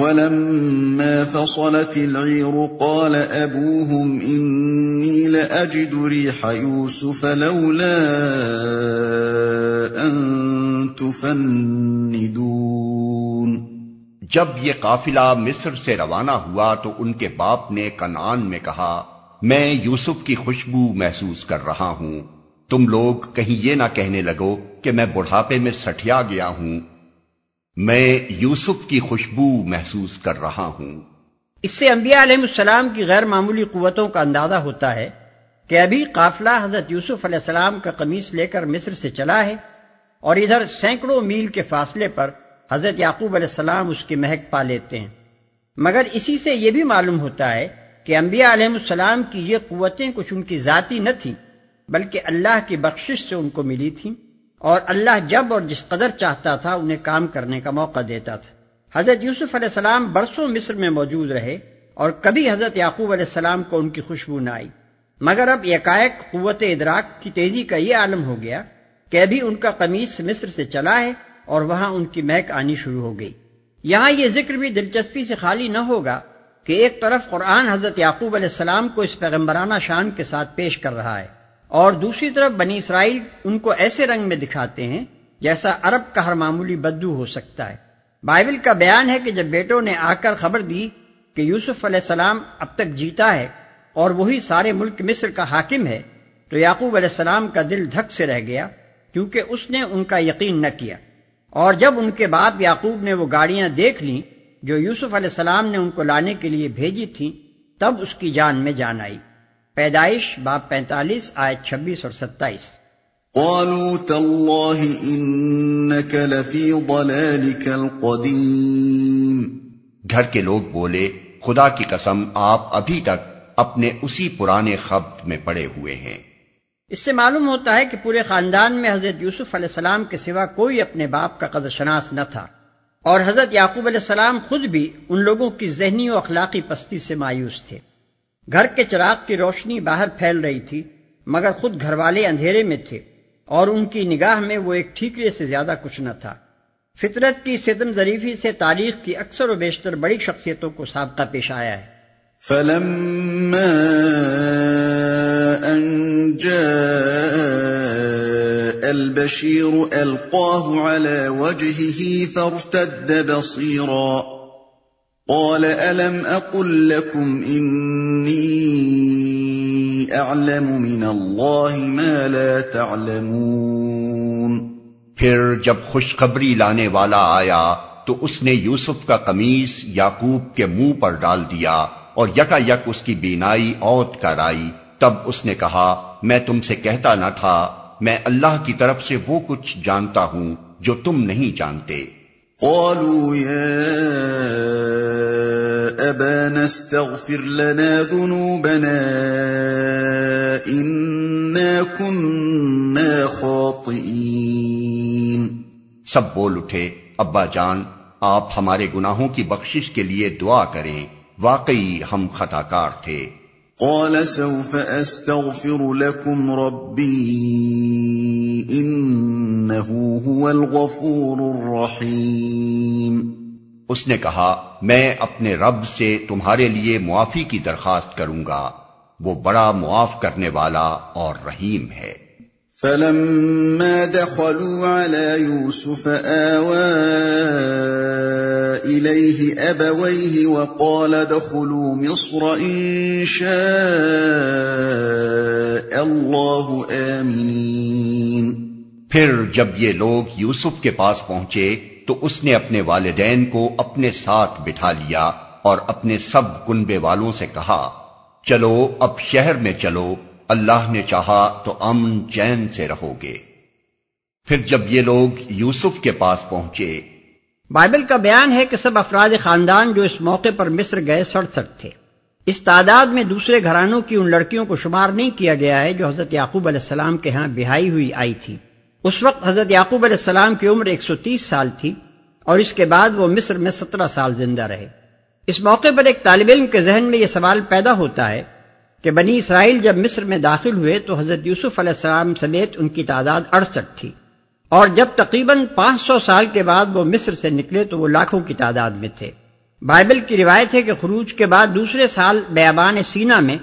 ولما فصلت العير قال أبوهم إني لأجد ريح يوسف لولا أن تفندون. جب یہ قافلہ مصر سے روانہ ہوا تو ان کے باپ نے کنعان میں کہا، میں یوسف کی خوشبو محسوس کر رہا ہوں۔ تم لوگ کہیں یہ نہ کہنے لگو کہ میں بڑھاپے میں سٹیا گیا ہوں۔ میں یوسف کی خوشبو محسوس کر رہا ہوں۔ اس سے انبیاء علیہ السلام کی غیر معمولی قوتوں کا اندازہ ہوتا ہے کہ ابھی قافلہ حضرت یوسف علیہ السلام کا قمیص لے کر مصر سے چلا ہے اور ادھر سینکڑوں میل کے فاصلے پر حضرت یعقوب علیہ السلام اس کی مہک پا لیتے ہیں۔ مگر اسی سے یہ بھی معلوم ہوتا ہے کہ انبیاء علیہ السلام کی یہ قوتیں کچھ ان کی ذاتی نہ تھیں، بلکہ اللہ کی بخشش سے ان کو ملی تھیں۔ اور اللہ جب اور جس قدر چاہتا تھا انہیں کام کرنے کا موقع دیتا تھا۔ حضرت یوسف علیہ السلام برسوں مصر میں موجود رہے اور کبھی حضرت یعقوب علیہ السلام کو ان کی خوشبو نہ آئی۔ مگر اب یکائک قوت ادراک کی تیزی کا یہ عالم ہو گیا کہ ابھی ان کا قمیص مصر سے چلا ہے اور وہاں ان کی مہک آنی شروع ہو گئی۔ یہاں یہ ذکر بھی دلچسپی سے خالی نہ ہوگا کہ ایک طرف قرآن حضرت یعقوب علیہ السلام کو اس پیغمبرانہ شان کے ساتھ پیش کر رہا ہے۔ اور دوسری طرف بنی اسرائیل ان کو ایسے رنگ میں دکھاتے ہیں جیسا عرب کا ہر معمولی بدو ہو سکتا ہے۔ بائبل کا بیان ہے کہ جب بیٹوں نے آ کر خبر دی کہ یوسف علیہ السلام اب تک جیتا ہے اور وہی سارے ملک مصر کا حاکم ہے، تو یعقوب علیہ السلام کا دل دھک سے رہ گیا کیونکہ اس نے ان کا یقین نہ کیا۔ اور جب ان کے باپ یعقوب نے وہ گاڑیاں دیکھ لیں جو یوسف علیہ السلام نے ان کو لانے کے لیے بھیجی تھیں، تب اس کی جان میں جان آئی۔ پیدائش باب پینتالیس آیت چھبیس اور ستائیس۔ قالوا تالله انك لفي ضلالك القديم گھر کے لوگ بولے خدا کی قسم آپ ابھی تک اپنے اسی پرانے خبت میں پڑے ہوئے ہیں۔ اس سے معلوم ہوتا ہے کہ پورے خاندان میں حضرت یوسف علیہ السلام کے سوا کوئی اپنے باپ کا قدر شناس نہ تھا۔ اور حضرت یعقوب علیہ السلام خود بھی ان لوگوں کی ذہنی و اخلاقی پستی سے مایوس تھے۔ گھر کے چراغ کی روشنی باہر پھیل رہی تھی، مگر خود گھر والے اندھیرے میں تھے اور ان کی نگاہ میں وہ ایک ٹھیکرے سے زیادہ کچھ نہ تھا۔ فطرت کی ستم ظریفی سے تاریخ کی اکثر و بیشتر بڑی شخصیتوں کو سابقہ پیش آیا ہے۔ فلما ان جاء البشير القاه على وجهه فارتد بصيرا۔ قال، ألم أقل لكم إني أعلم من الله ما لا تعلمون؟ پھر جب خوشخبری لانے والا آیا تو اس نے یوسف کا قمیص یاقوب کے منہ پر ڈال دیا اور یکا یک اس کی بینائی اوت کر آئی۔ تب اس نے کہا، میں تم سے کہتا نہ تھا، میں اللہ کی طرف سے وہ کچھ جانتا ہوں جو تم نہیں جانتے۔ قالوا يا أبانا استغفر لنا ذنوبنا إنا كنا خاطئين. سب بول اٹھے ابا جان آپ ہمارے گناہوں کی بخشش کے لیے دعا کریں۔ واقعی ہم خطا کار تھے۔ قال سوف استغفر لكم ربي هو الغفور الرحیم۔ اس نے کہا، میں اپنے رب سے تمہارے لیے معافی کی درخواست کروں گا۔ وہ بڑا معاف کرنے والا اور رحیم ہے۔ فلما دخلوا على يوسف آوى إليه أبويه وقال دخلوا مصر إن شاء الله آمنين۔ پھر جب یہ لوگ یوسف کے پاس پہنچے تو اس نے اپنے والدین کو اپنے ساتھ بٹھا لیا اور اپنے سب کنبے والوں سے کہا، چلو اب شہر میں چلو، اللہ نے چاہا تو امن چین سے رہو گے۔ پھر جب یہ لوگ یوسف کے پاس پہنچے، بائبل کا بیان ہے کہ سب افراد خاندان جو اس موقع پر مصر گئے سڑ تھے۔ اس تعداد میں دوسرے گھرانوں کی ان لڑکیوں کو شمار نہیں کیا گیا ہے جو حضرت یعقوب علیہ السلام کے ہاں بہائی ہوئی آئی تھی۔ اس وقت حضرت یعقوب علیہ السلام کی عمر ایک سو تیس سال تھی اور اس کے بعد وہ مصر میں سترہ سال زندہ رہے۔ اس موقع پر ایک طالب علم کے ذہن میں یہ سوال پیدا ہوتا ہے کہ بنی اسرائیل جب مصر میں داخل ہوئے تو حضرت یوسف علیہ السلام سمیت ان کی تعداد اڑسٹھ تھی۔ اور جب تقریباً پانچ سو سال کے بعد وہ مصر سے نکلے تو وہ لاکھوں کی تعداد میں تھے۔ بائبل کی روایت ہے کہ خروج کے بعد دوسرے سال بیابان سینا میں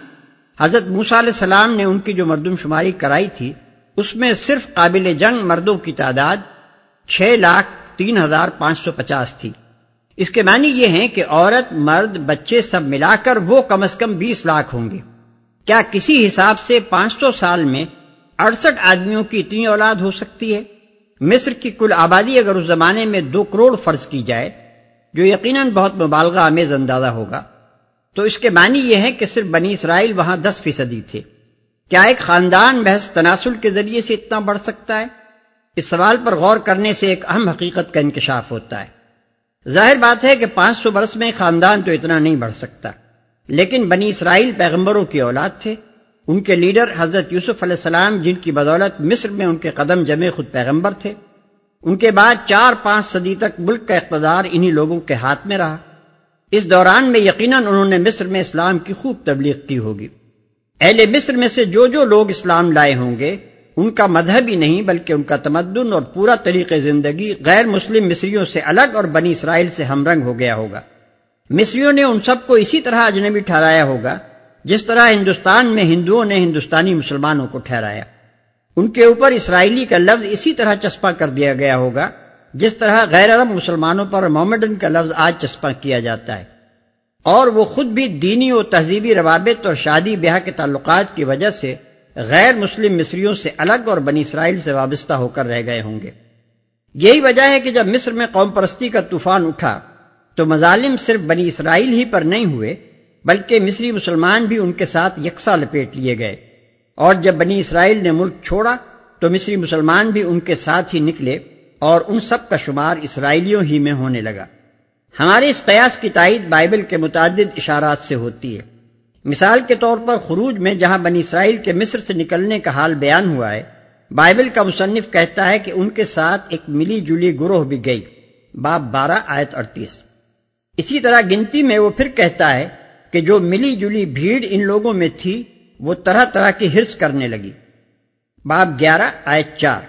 حضرت موسا علیہ السلام نے ان کی جو مردم شماری کرائی تھی اس میں صرف قابل جنگ مردوں کی تعداد چھ لاکھ تین ہزار پانچ سو پچاس تھی۔ اس کے معنی یہ ہیں کہ عورت، مرد، بچے سب ملا کر وہ کم از کم بیس لاکھ ہوں گے۔ کیا کسی حساب سے پانچ سو سال میں اڑسٹھ آدمیوں کی اتنی اولاد ہو سکتی ہے؟ مصر کی کل آبادی اگر اس زمانے میں دو کروڑ فرض کی جائے، جو یقیناً بہت مبالغہ آمیز اندازہ ہوگا۔ تو اس کے معنی یہ ہے کہ صرف بنی اسرائیل وہاں دس فیصدی تھے۔ کیا ایک خاندان بحث تناسل کے ذریعے سے اتنا بڑھ سکتا ہے؟ اس سوال پر غور کرنے سے ایک اہم حقیقت کا انکشاف ہوتا ہے۔ ظاہر بات ہے کہ پانچ سو برس میں خاندان تو اتنا نہیں بڑھ سکتا۔ لیکن بنی اسرائیل پیغمبروں کی اولاد تھے۔ ان کے لیڈر حضرت یوسف علیہ السلام، جن کی بدولت مصر میں ان کے قدم جمے خود پیغمبر تھے۔ ان کے بعد چار پانچ صدی تک ملک کا اقتدار انہی لوگوں کے ہاتھ میں رہا۔ اس دوران میں یقیناً انہوں نے مصر میں اسلام کی خوب تبلیغ کی ہوگی۔ اہل مصر میں سے جو جو لوگ اسلام لائے ہوں گے، ان کا مذہب ہی نہیں بلکہ ان کا تمدن اور پورا طریقہ زندگی غیر مسلم مصریوں سے الگ اور بنی اسرائیل سے ہم رنگ ہو گیا ہوگا۔ مصریوں نے ان سب کو اسی طرح اجنبی ٹھہرایا ہوگا، جس طرح ہندوستان میں ہندوؤں نے ہندوستانی مسلمانوں کو ٹھہرایا۔ ان کے اوپر اسرائیلی کا لفظ اسی طرح چسپاں کر دیا گیا ہوگا، جس طرح غیر عرب مسلمانوں پر محمدن کا لفظ آج چسپاں کیا جاتا ہے۔ اور وہ خود بھی دینی و تہذیبی روابط اور شادی بیاہ کے تعلقات کی وجہ سے غیر مسلم مصریوں سے الگ اور بنی اسرائیل سے وابستہ ہو کر رہ گئے ہوں گے۔ یہی وجہ ہے کہ جب مصر میں قوم پرستی کا طوفان اٹھا تو مظالم صرف بنی اسرائیل ہی پر نہیں ہوئے، بلکہ مصری مسلمان بھی ان کے ساتھ یکساں لپیٹ لیے گئے۔ اور جب بنی اسرائیل نے ملک چھوڑا تو مصری مسلمان بھی ان کے ساتھ ہی نکلے اور ان سب کا شمار اسرائیلیوں ہی میں ہونے لگا۔ ہمارے اس قیاس کی تائید بائبل کے متعدد اشارات سے ہوتی ہے۔ مثال کے طور پر خروج میں جہاں بنی اسرائیل کے مصر سے نکلنے کا حال بیان ہوا ہے، بائبل کا مصنف کہتا ہے کہ ان کے ساتھ ایک ملی جلی گروہ بھی گئی۔ باب بارہ، آیت اڑتیس۔ اسی طرح گنتی میں وہ پھر کہتا ہے کہ جو ملی جلی بھیڑ ان لوگوں میں تھی، وہ طرح طرح کی ہرس کرنے لگی۔ باب گیارہ، آیت چار۔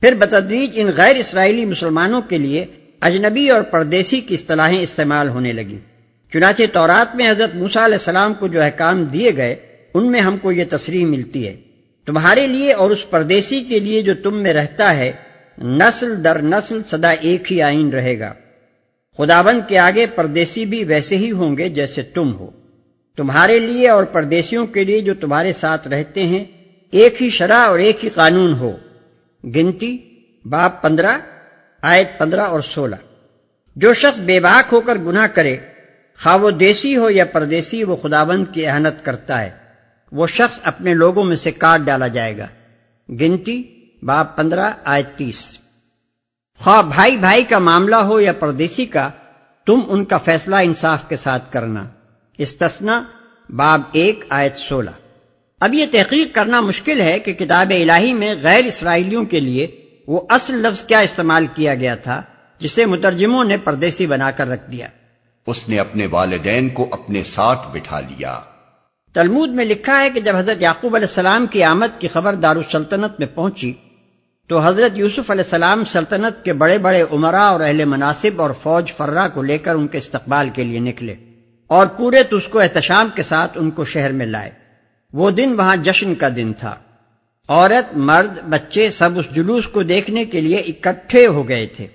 پھر بتدریج ان غیر اسرائیلی مسلمانوں کے لیے اجنبی اور پردیسی کی اصطلاحیں استعمال ہونے لگی چنانچہ تورات میں حضرت موسا علیہ السلام کو جو احکام دیے گئے، ان میں ہم کو یہ تصریح ملتی ہے۔ تمہارے لیے اور اس پردیسی کے لیے جو تم میں رہتا ہے، نسل در نسل سدا ایک ہی آئین رہے گا۔ خدابند کے آگے پردیسی بھی ویسے ہی ہوں گے جیسے تم ہو۔ تمہارے لیے اور پردیسیوں کے لیے جو تمہارے ساتھ رہتے ہیں، ایک ہی شرح اور ایک ہی قانون ہو۔ گنتی باپ پندرہ آیت پندرہ اور سولہ۔ جو شخص بے باک ہو کر گناہ کرے، خواہ وہ دیسی ہو یا پردیسی، وہ خداوند کی احنت کرتا ہے۔ وہ شخص اپنے لوگوں میں سے کاٹ ڈالا جائے گا۔ گنتی باپ پندرہ آئے تیس۔ خواہ بھائی بھائی کا معاملہ ہو یا پردیسی کا، تم ان کا فیصلہ انصاف کے ساتھ کرنا۔ استثنا باب ایک، آیت سولہ۔ اب یہ تحقیق کرنا مشکل ہے کہ کتاب الہی میں غیر اسرائیلیوں کے لیے وہ اصل لفظ کیا استعمال کیا گیا تھا جسے مترجموں نے پردیسی بنا کر رکھ دیا؟ اس نے اپنے والدین کو اپنے ساتھ بٹھا لیا۔ تلمود میں لکھا ہے کہ جب حضرت یعقوب علیہ السلام کی آمد کی خبر دارالسلطنت میں پہنچی تو حضرت یوسف علیہ السلام سلطنت کے بڑے بڑے عمرا اور اہل مناسب اور فوج فرا کو لے کر ان کے استقبال کے لیے نکلے اور پورے تو اس کو احتشام کے ساتھ ان کو شہر میں لائے۔ وہ دن وہاں جشن کا دن تھا۔ عورت، مرد، بچے سب اس جلوس کو دیکھنے کے لیے اکٹھے ہو گئے تھے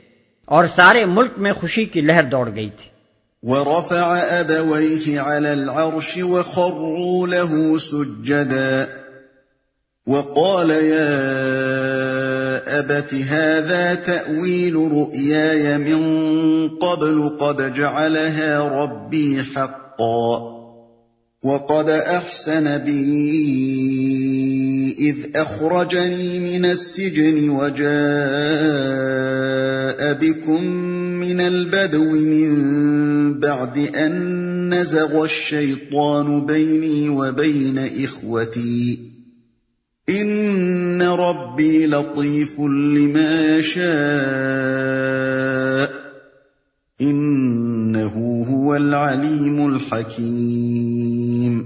اور سارے ملک میں خوشی کی لہر دوڑ گئی تھی۔ ورفع أبويه على العرش وخروا له سجدا وقال يا أبت هذا تأويل رؤياي من قبل قد جعلها ربي حقا وقد أحسن بي إذ أخرجني من السجن وجاء بكم من البدو من بعد أن نزغ الشيطان بيني وبين إخوتي. إن ربي لطيف لما يشاء. إنه هو العليم الحكيم.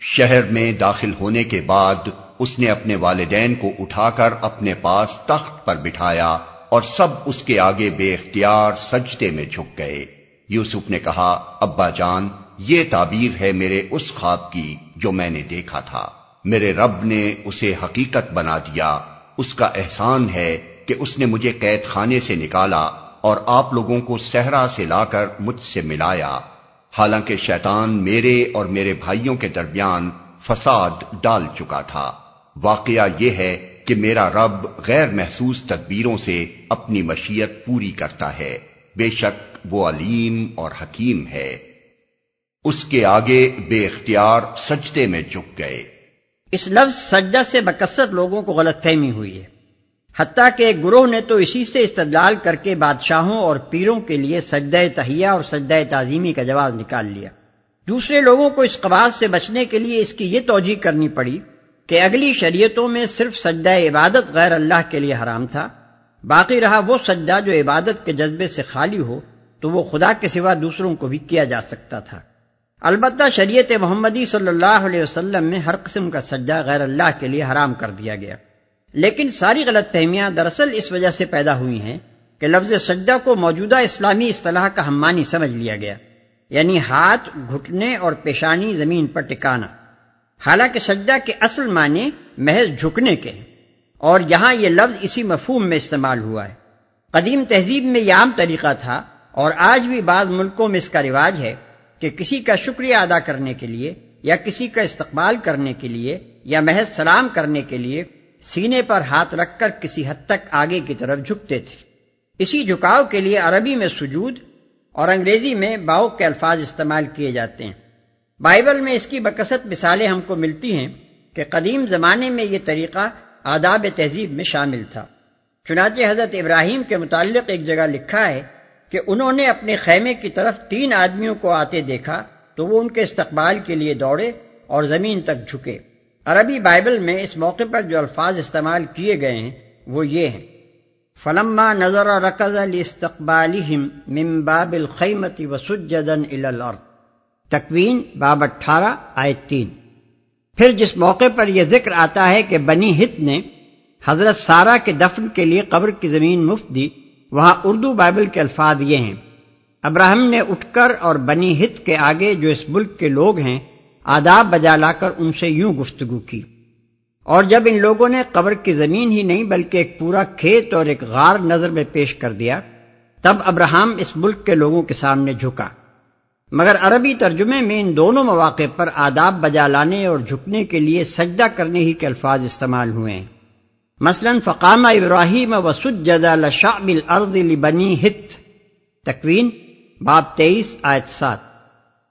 شہر میں داخل ہونے کے بعد اس نے اپنے والدین کو اٹھا کر اپنے پاس تخت پر بٹھایا اور سب اس کے آگے بے اختیار سجدے میں جھک گئے۔ یوسف نے کہا، ابا جان، یہ تعبیر ہے میرے اس خواب کی جو میں نے دیکھا تھا۔ میرے رب نے اسے حقیقت بنا دیا۔ اس کا احسان ہے کہ اس نے مجھے قید خانے سے نکالا اور آپ لوگوں کو صحرا سے لا کر مجھ سے ملایا۔ حالانکہ شیطان میرے اور میرے بھائیوں کے درمیان فساد ڈال چکا تھا۔ واقعہ یہ ہے کہ میرا رب غیر محسوس تدبیروں سے اپنی مشیت پوری کرتا ہے۔ بے شک وہ علیم اور حکیم ہے۔ اس کے آگے بے اختیار سجدے میں جھک گئے۔ اس لفظ سجدہ سے بکثرت لوگوں کو غلط فہمی ہوئی ہے۔ حتیٰ کہ ایک گروہ نے تو اسی سے استدلال کر کے بادشاہوں اور پیروں کے لیے سجدہ تہیا اور سجدہ تعظیمی کا جواز نکال لیا۔ دوسرے لوگوں کو اس قواز سے بچنے کے لیے اس کی یہ توجہ کرنی پڑی کہ اگلی شریعتوں میں صرف سجدہ عبادت غیر اللہ کے لیے حرام تھا، باقی رہا وہ سجدہ جو عبادت کے جذبے سے خالی ہو تو وہ خدا کے سوا دوسروں کو بھی کیا جا سکتا تھا۔ البتہ شریعت محمدی صلی اللہ علیہ وسلم میں ہر قسم کا سجدہ غیر اللہ کے لیے حرام کر دیا گیا۔ لیکن ساری غلط فہمیاں دراصل اس وجہ سے پیدا ہوئی ہیں کہ لفظ سجدہ کو موجودہ اسلامی اصطلاح کا ہمانی سمجھ لیا گیا یعنی ہاتھ گھٹنے اور پیشانی زمین پر ٹکانا۔ حالانکہ سجدہ کے اصل معنی محض جھکنے کے اور یہاں یہ لفظ اسی مفہوم میں استعمال ہوا ہے۔ قدیم تہذیب میں یہ عام طریقہ تھا اور آج بھی بعض ملکوں میں اس کا رواج ہے کہ کسی کا شکریہ ادا کرنے کے لیے یا کسی کا استقبال کرنے کے لیے یا محض سلام کرنے کے لیے سینے پر ہاتھ رکھ کر کسی حد تک آگے کی طرف جھکتے تھے۔ اسی جھکاؤ کے لیے عربی میں سجود اور انگریزی میں باؤ کے الفاظ استعمال کیے جاتے ہیں۔ بائبل میں اس کی بکثت مثالیں ہم کو ملتی ہیں کہ قدیم زمانے میں یہ طریقہ آداب تہذیب میں شامل تھا۔ چنانچہ حضرت ابراہیم کے متعلق ایک جگہ لکھا ہے کہ انہوں نے اپنے خیمے کی طرف تین آدمیوں کو آتے دیکھا تو وہ ان کے استقبال کے لیے دوڑے اور زمین تک جھکے۔ عربی بائبل میں اس موقع پر جو الفاظ استعمال کیے گئے ہیں وہ یہ ہیں۔ فلما نظر رکز من باب الخیمت وسجدا الى الارض۔ تکوین باب اٹھارہ آیت تین۔ پھر جس موقع پر یہ ذکر آتا ہے کہ بنی ہت نے حضرت سارا کے دفن کے لیے قبر کی زمین مفت دی، وہاں اردو بائبل کے الفاظ یہ ہیں۔ ابراہم نے اٹھ کر اور بنی ہت کے آگے جو اس ملک کے لوگ ہیں، آداب بجا لا کر ان سے یوں گفتگو کی۔ اور جب ان لوگوں نے قبر کی زمین ہی نہیں بلکہ ایک پورا کھیت اور ایک غار نظر میں پیش کر دیا، تب ابراہم اس ملک کے لوگوں کے سامنے جھکا۔ مگر عربی ترجمے میں ان دونوں مواقع پر آداب بجا لانے اور جھکنے کے لیے سجدہ کرنے ہی کے الفاظ استعمال ہوئے ہیں۔ مثلا فقام ابراہیم وسجد لشعب الارض لبنی ہت۔ تکوین، باب تیئیس، آیت سات۔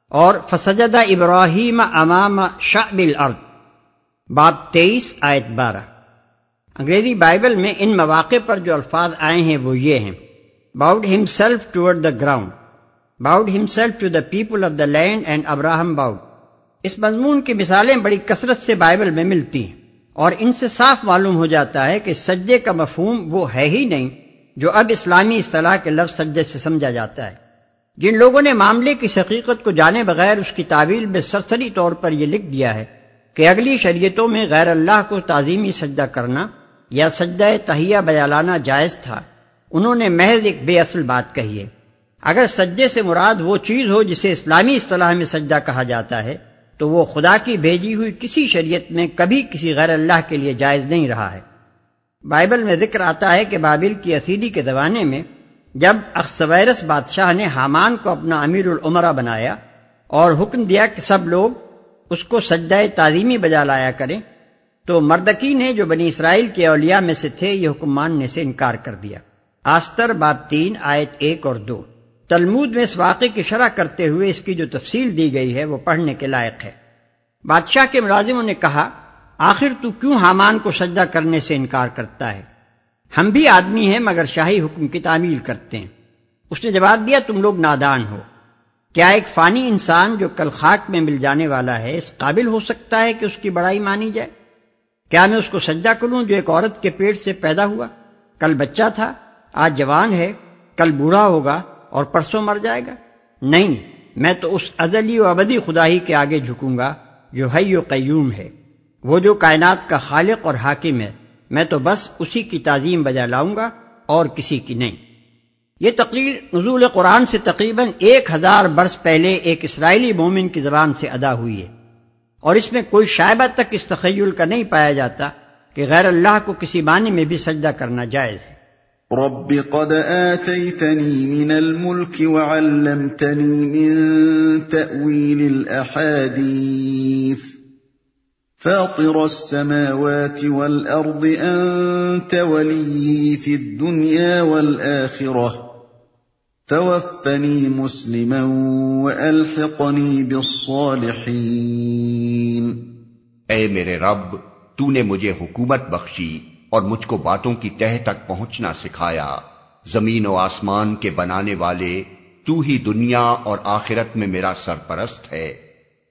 اور فسجدہ ابراہیم امام شعب الارض۔ باب تیئیس، آیت بارہ۔ انگریزی بائبل میں ان مواقع پر جو الفاظ آئے ہیں وہ یہ ہیں۔ باؤڈ ہم سیلف ٹوڈ دا گراؤنڈ باؤڈ ہم self to the people of the land and Abraham bowed اس مضمون کی مثالیں بڑی کثرت سے بائبل میں ملتی ہیں اور ان سے صاف معلوم ہو جاتا ہے کہ سجدے کا مفہوم وہ ہے ہی نہیں جو اب اسلامی اصطلاح کے لفظ سجدے سے سمجھا جاتا ہے۔ جن لوگوں نے معاملے کی حقیقت کو جانے بغیر اس کی تعویل میں سرسری طور پر یہ لکھ دیا ہے کہ اگلی شریعتوں میں غیر اللہ کو تعظیمی سجدہ کرنا یا سجدہ تہیا بیالانا جائز تھا۔ انہوں نے محض ایک بے اصل بات کہی ہے۔ اگر سجدے سے مراد وہ چیز ہو جسے اسلامی اصطلاح میں سجدہ کہا جاتا ہے، تو وہ خدا کی بھیجی ہوئی کسی شریعت میں کبھی کسی غیر اللہ کے لیے جائز نہیں رہا ہے۔ بائبل میں ذکر آتا ہے کہ بابل کی اسیدی کے زمانے میں جب اخسویرس بادشاہ نے حامان کو اپنا امیر العمرہ بنایا اور حکم دیا کہ سب لوگ اس کو سجدہ تعظیمی بجا لایا کریں، تو مردکی نے جو بنی اسرائیل کے اولیاء میں سے تھے، یہ حکم ماننے سے انکار کر دیا۔ آستر باب تین، آیت ایک اور دو۔ تلمود میں اس واقعے کی شرح کرتے ہوئے اس کی جو تفصیل دی گئی ہے وہ پڑھنے کے لائق ہے۔ بادشاہ کے ملازموں نے کہا، آخر تو کیوں حامان کو سجدہ کرنے سے انکار کرتا ہے؟ ہم بھی آدمی ہیں مگر شاہی حکم کی تعمیل کرتے ہیں۔ اس نے جواب دیا، تم لوگ نادان ہو۔ کیا ایک فانی انسان جو کل خاک میں مل جانے والا ہے، اس قابل ہو سکتا ہے کہ اس کی بڑائی مانی جائے؟ کیا میں اس کو سجدہ کروں جو ایک عورت کے پیٹ سے پیدا ہوا؟ کل بچہ تھا، آج جوان ہے، کل بوڑھا ہوگا اور پرسوں مر جائے گا؟ نہیں، میں تو اس ازلی و ابدی خدا ہی کے آگے جھکوں گا جو حی و قیوم ہے۔ وہ جو کائنات کا خالق اور حاکم ہے، میں تو بس اسی کی تعظیم بجا لاؤں گا اور کسی کی نہیں۔ یہ تقریر نزول قرآن سے تقریباً ایک ہزار برس پہلے ایک اسرائیلی مومن کی زبان سے ادا ہوئی ہے۔ اور اس میں کوئی شائبہ تک اس تخیل کا نہیں پایا جاتا کہ غیر اللہ کو کسی معنی میں بھی سجدہ کرنا جائز ہے۔ رب قد آتيتني من الملك وعلمتني من تأويل الأحاديث فاطر السماوات والأرض أنت ولي في الدنيا والآخرة توفني مسلما وألحقني بالصالحين اے میرے رب، تو نے مجھے حکومت بخشی اور مجھ کو باتوں کی تہ تک پہنچنا سکھایا۔ زمین و آسمان کے بنانے والے، تو ہی دنیا اور آخرت میں میرا سرپرست ہے۔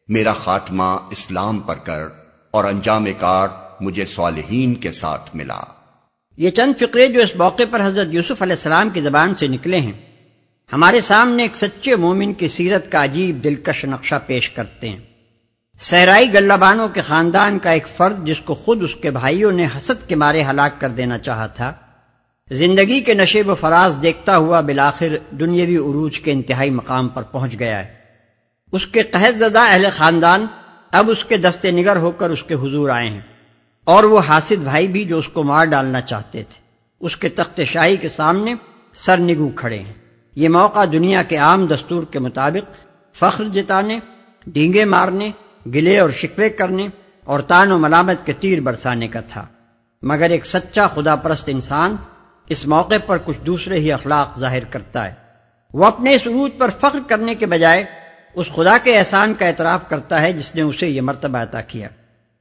میرا خاتمہ اسلام پر کر اور انجام کار مجھے صالحین کے ساتھ ملا۔ یہ چند فقرے جو اس موقع پر حضرت یوسف علیہ السلام کی زبان سے نکلے ہیں، ہمارے سامنے ایک سچے مومن کی سیرت کا عجیب دلکش نقشہ پیش کرتے ہیں۔ صحرائی گلابانوں کے خاندان کا ایک فرد جس کو خود اس کے بھائیوں نے حسد کے مارے ہلاک کر دینا چاہا تھا، زندگی کے نشے و فراز دیکھتا ہوا بلاخر دنیاوی عروج کے انتہائی مقام پر پہنچ گیا ہے۔ اس کے قحط زدہ اہل خاندان اب اس کے دستے نگر ہو کر اس کے حضور آئے ہیں اور وہ حاسد بھائی بھی جو اس کو مار ڈالنا چاہتے تھے۔ اس کے تخت شاہی کے سامنے سر نگو کھڑے ہیں۔ یہ موقع دنیا کے عام دستور کے مطابق فخر جتانے ڈینگے مارنے گلے اور شکوے کرنے اور تان و ملامت کے تیر برسانے کا تھا۔ مگر ایک سچا خدا پرست انسان اس موقع پر کچھ دوسرے ہی اخلاق ظاہر کرتا ہے۔ وہ اپنے اس عروج پر فخر کرنے کے بجائے اس خدا کے احسان کا اعتراف کرتا ہے جس نے اسے یہ مرتبہ عطا کیا۔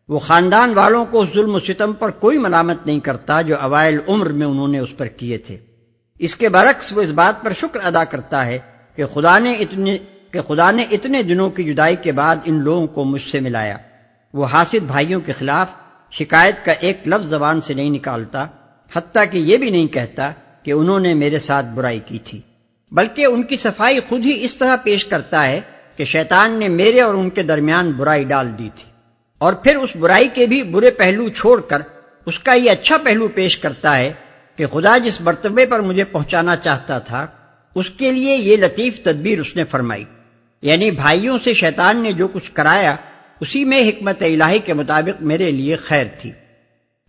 وہ خاندان والوں کو اس ظلم و ستم پر کوئی ملامت نہیں کرتا جو اوائل عمر میں انہوں نے اس پر کیے تھے۔ اس کے برعکس وہ اس بات پر شکر ادا کرتا ہے کہ خدا نے اتنے کہ خدا نے اتنے دنوں کی جدائی کے بعد ان لوگوں کو مجھ سے ملایا۔ وہ حاسد بھائیوں کے خلاف شکایت کا ایک لفظ زبان سے نہیں نکالتا، حتیٰ کہ یہ بھی نہیں کہتا کہ انہوں نے میرے ساتھ برائی کی تھی۔ بلکہ ان کی صفائی خود ہی اس طرح پیش کرتا ہے کہ شیطان نے میرے اور ان کے درمیان برائی ڈال دی تھی۔ اور پھر اس برائی کے بھی برے پہلو چھوڑ کر اس کا یہ اچھا پہلو پیش کرتا ہے کہ خدا جس مرتبے پر مجھے پہنچانا چاہتا تھا، اس کے لیے یہ لطیف تدبیر اس نے فرمائی۔ یعنی بھائیوں سے شیطان نے جو کچھ کرایا، اسی میں حکمت الہی کے مطابق میرے لیے خیر تھی۔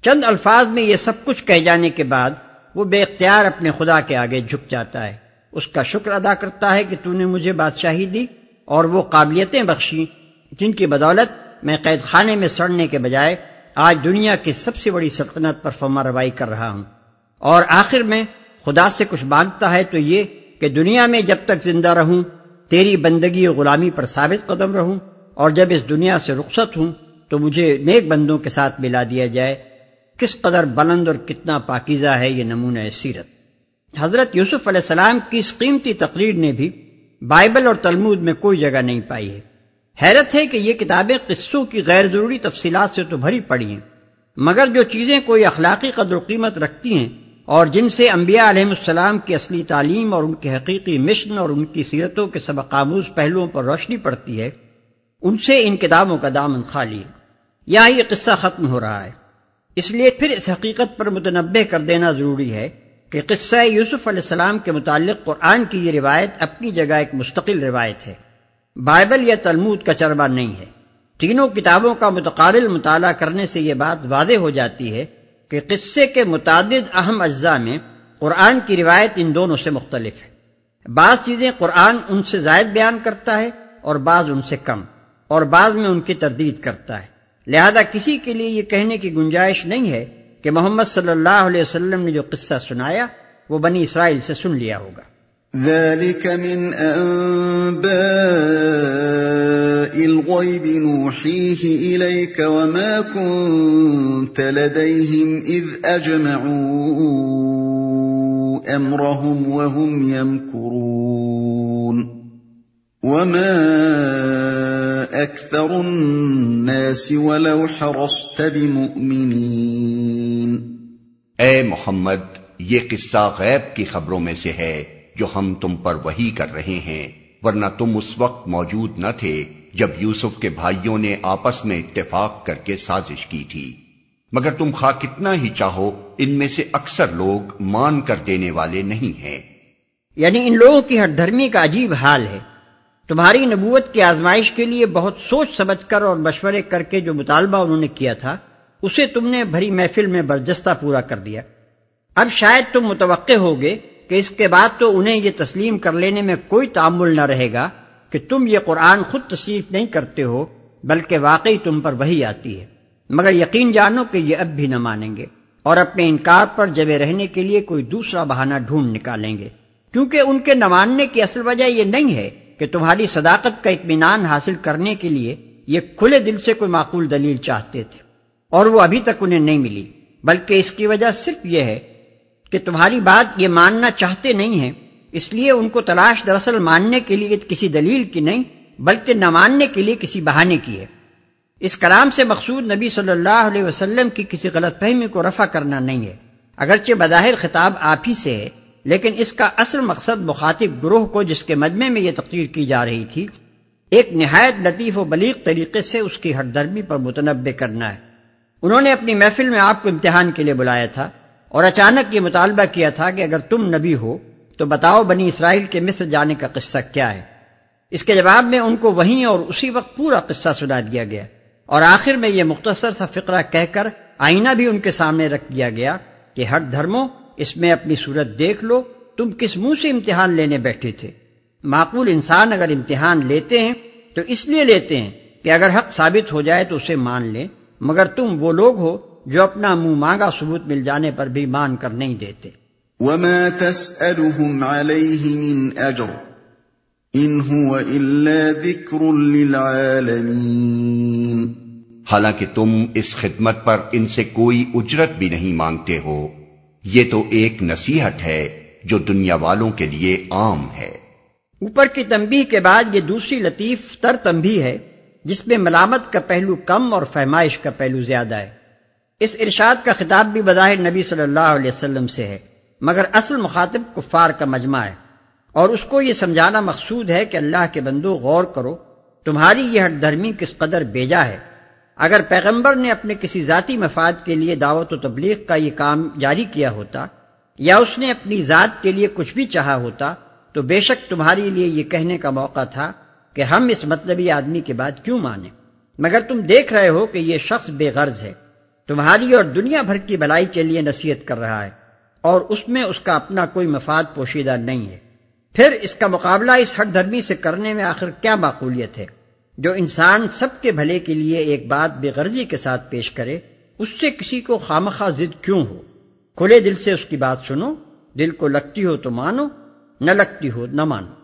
چند الفاظ میں یہ سب کچھ کہہ جانے کے بعد، وہ بے اختیار اپنے خدا کے آگے جھک جاتا ہے۔ اس کا شکر ادا کرتا ہے کہ تو نے مجھے بادشاہی دی اور وہ قابلیتیں بخشی، جن کی بدولت میں قید خانے میں سڑنے کے بجائے آج دنیا کی سب سے بڑی سلطنت پر فما روائی کر رہا ہوں۔ اور آخر میں خدا سے کچھ مانگتا ہے تو یہ کہ دنیا میں جب تک زندہ رہوں تیری بندگی غلامی پر ثابت قدم رہوں اور جب اس دنیا سے رخصت ہوں تو مجھے نیک بندوں کے ساتھ ملا دیا جائے۔ کس قدر بلند اور کتنا پاکیزہ ہے یہ نمونہ سیرت۔ حضرت یوسف علیہ السلام کی اس قیمتی تقریر نے بھی بائبل اور تلمود میں کوئی جگہ نہیں پائی ہے۔ حیرت ہے کہ یہ کتابیں قصوں کی غیر ضروری تفصیلات سے تو بھری پڑی ہیں، مگر جو چیزیں کوئی اخلاقی قدر و قیمت رکھتی ہیں اور جن سے انبیاء علیہ السلام کی اصلی تعلیم اور ان کے حقیقی مشن اور ان کی سیرتوں کے سبق آموز پہلوؤں پر روشنی پڑتی ہے، ان سے ان کتابوں کا دامن خالی ہے۔ یہاں یہ قصہ ختم ہو رہا ہے۔ اس لیے پھر اس حقیقت پر متنبع کر دینا ضروری ہے کہ قصہ یوسف علیہ السلام کے متعلق قرآن کی یہ روایت اپنی جگہ ایک مستقل روایت ہے۔ بائبل یا تلمود کا چربا نہیں ہے۔ تینوں کتابوں کا متقارل مطالعہ کرنے سے یہ بات واضح ہو جاتی ہے کہ قصے کے متعدد اہم اجزاء میں قرآن کی روایت ان دونوں سے مختلف ہے۔ بعض چیزیں قرآن ان سے زائد بیان کرتا ہے اور بعض ان سے کم، اور بعض میں ان کی تردید کرتا ہے۔ لہذا کسی کے لیے یہ کہنے کی گنجائش نہیں ہے کہ محمد صلی اللہ علیہ وسلم نے جو قصہ سنایا، وہ بنی اسرائیل سے سن لیا ہوگا۔ ذلك من الغيب نوحيه إليك وما كنت لديهم إذ أجمعوا أمرهم وهم يمكرون وما أكثر الناس ولو حرصت بمؤمنين اے محمد، یہ قصہ غیب کی خبروں میں سے ہے جو ہم تم پر وہی کر رہے ہیں۔ ورنہ تم اس وقت موجود نہ تھے جب یوسف کے بھائیوں نے آپس میں اتفاق کر کے سازش کی تھی۔ مگر تم خواہ کتنا ہی چاہو، ان میں سے اکثر لوگ مان کر دینے والے نہیں ہیں۔ یعنی ان لوگوں کی ہر دھرمی کا عجیب حال ہے۔ تمہاری نبوت کی آزمائش کے لیے بہت سوچ سمجھ کر اور مشورے کر کے جو مطالبہ انہوں نے کیا تھا، اسے تم نے بھری محفل میں برجستہ پورا کر دیا۔ اب شاید تم متوقع ہوگے کہ اس کے بعد تو انہیں یہ تسلیم کر لینے میں کوئی تعمل نہ رہے گا کہ تم یہ قرآن خود تصریف نہیں کرتے ہو، بلکہ واقعی تم پر وہی آتی ہے۔ مگر یقین جانو کہ یہ اب بھی نہ مانیں گے اور اپنے انکار پر جبے رہنے کے لیے کوئی دوسرا بہانہ ڈھونڈ نکالیں گے۔ کیونکہ ان کے نہ ماننے کی اصل وجہ یہ نہیں ہے کہ تمہاری صداقت کا اطمینان حاصل کرنے کے لیے یہ کھلے دل سے کوئی معقول دلیل چاہتے تھے اور وہ ابھی تک انہیں نہیں ملی، بلکہ اس کی وجہ صرف یہ ہے کہ تمہاری بات یہ ماننا چاہتے نہیں ہیں، اس لیے ان کو تلاش دراصل ماننے کے لیے کسی دلیل کی نہیں، بلکہ نہ ماننے کے لیے کسی بہانے کی ہے۔ اس کلام سے مقصود نبی صلی اللہ علیہ وسلم کی کسی غلط فہمی کو رفع کرنا نہیں ہے۔ اگرچہ بظاہر خطاب آپ ہی سے ہے، لیکن اس کا اصل مقصد مخاطب گروہ کو جس کے مجمع میں یہ تقریر کی جا رہی تھی، ایک نہایت لطیف و بلیغ طریقے سے اس کی ہر درمی پر متنوع کرنا ہے۔ انہوں نے اپنی محفل میں آپ کو امتحان کے لیے بلایا تھا۔ اور اچانک یہ مطالبہ کیا تھا کہ اگر تم نبی ہو تو بتاؤ بنی اسرائیل کے مصر جانے کا قصہ کیا ہے۔ اس کے جواب میں ان کو وہیں اور اسی وقت پورا قصہ سنا دیا گیا۔ اور آخر میں یہ مختصر سا فقرہ کہہ کر آئینہ بھی ان کے سامنے رکھ دیا گیا کہ ہر دھرموں، اس میں اپنی صورت دیکھ لو، تم کس منہ سے امتحان لینے بیٹھے تھے۔ معقول انسان اگر امتحان لیتے ہیں تو اس لیے لیتے ہیں کہ اگر حق ثابت ہو جائے تو اسے مان لیں۔ مگر تم وہ لوگ ہو جو اپنا منہ مانگا ثبوت مل جانے پر بھی مان کر نہیں دیتے۔ وما تسألهم عليه من أجر إن هو إلا ذكر للعالمين۔ حالانکہ تم اس خدمت پر ان سے کوئی اجرت بھی نہیں مانگتے ہو۔ یہ تو ایک نصیحت ہے جو دنیا والوں کے لیے عام ہے۔ اوپر کی تنبیہ کے بعد یہ دوسری لطیف تر تنبیہ ہے جس میں ملامت کا پہلو کم اور فہمائش کا پہلو زیادہ ہے۔ اس ارشاد کا خطاب بھی بظاہر نبی صلی اللہ علیہ وسلم سے ہے، مگر اصل مخاطب کفار کا مجمع ہے۔ اور اس کو یہ سمجھانا مقصود ہے کہ اللہ کے بندو غور کرو، تمہاری یہ ہٹ دھرمی کس قدر بیجا ہے۔ اگر پیغمبر نے اپنے کسی ذاتی مفاد کے لیے دعوت و تبلیغ کا یہ کام جاری کیا ہوتا، یا اس نے اپنی ذات کے لیے کچھ بھی چاہا ہوتا، تو بے شک تمہارے لیے یہ کہنے کا موقع تھا کہ ہم اس مطلبی آدمی کے بعد کیوں مانیں۔ مگر تم دیکھ رہے ہو کہ یہ شخص بے غرض ہے۔ تمہاری اور دنیا بھر کی بلائی کے لیے نصیحت کر رہا ہے اور اس میں اس کا اپنا کوئی مفاد پوشیدہ نہیں ہے۔ پھر اس کا مقابلہ اس ہٹ دھرمی سے کرنے میں آخر کیا معقولیت ہے؟ جو انسان سب کے بھلے کے لیے ایک بات بے غرضی کے ساتھ پیش کرے، اس سے کسی کو خامخواہ ضد کیوں ہو؟ کھلے دل سے اس کی بات سنو، دل کو لگتی ہو تو مانو، نہ لگتی ہو نہ مانو۔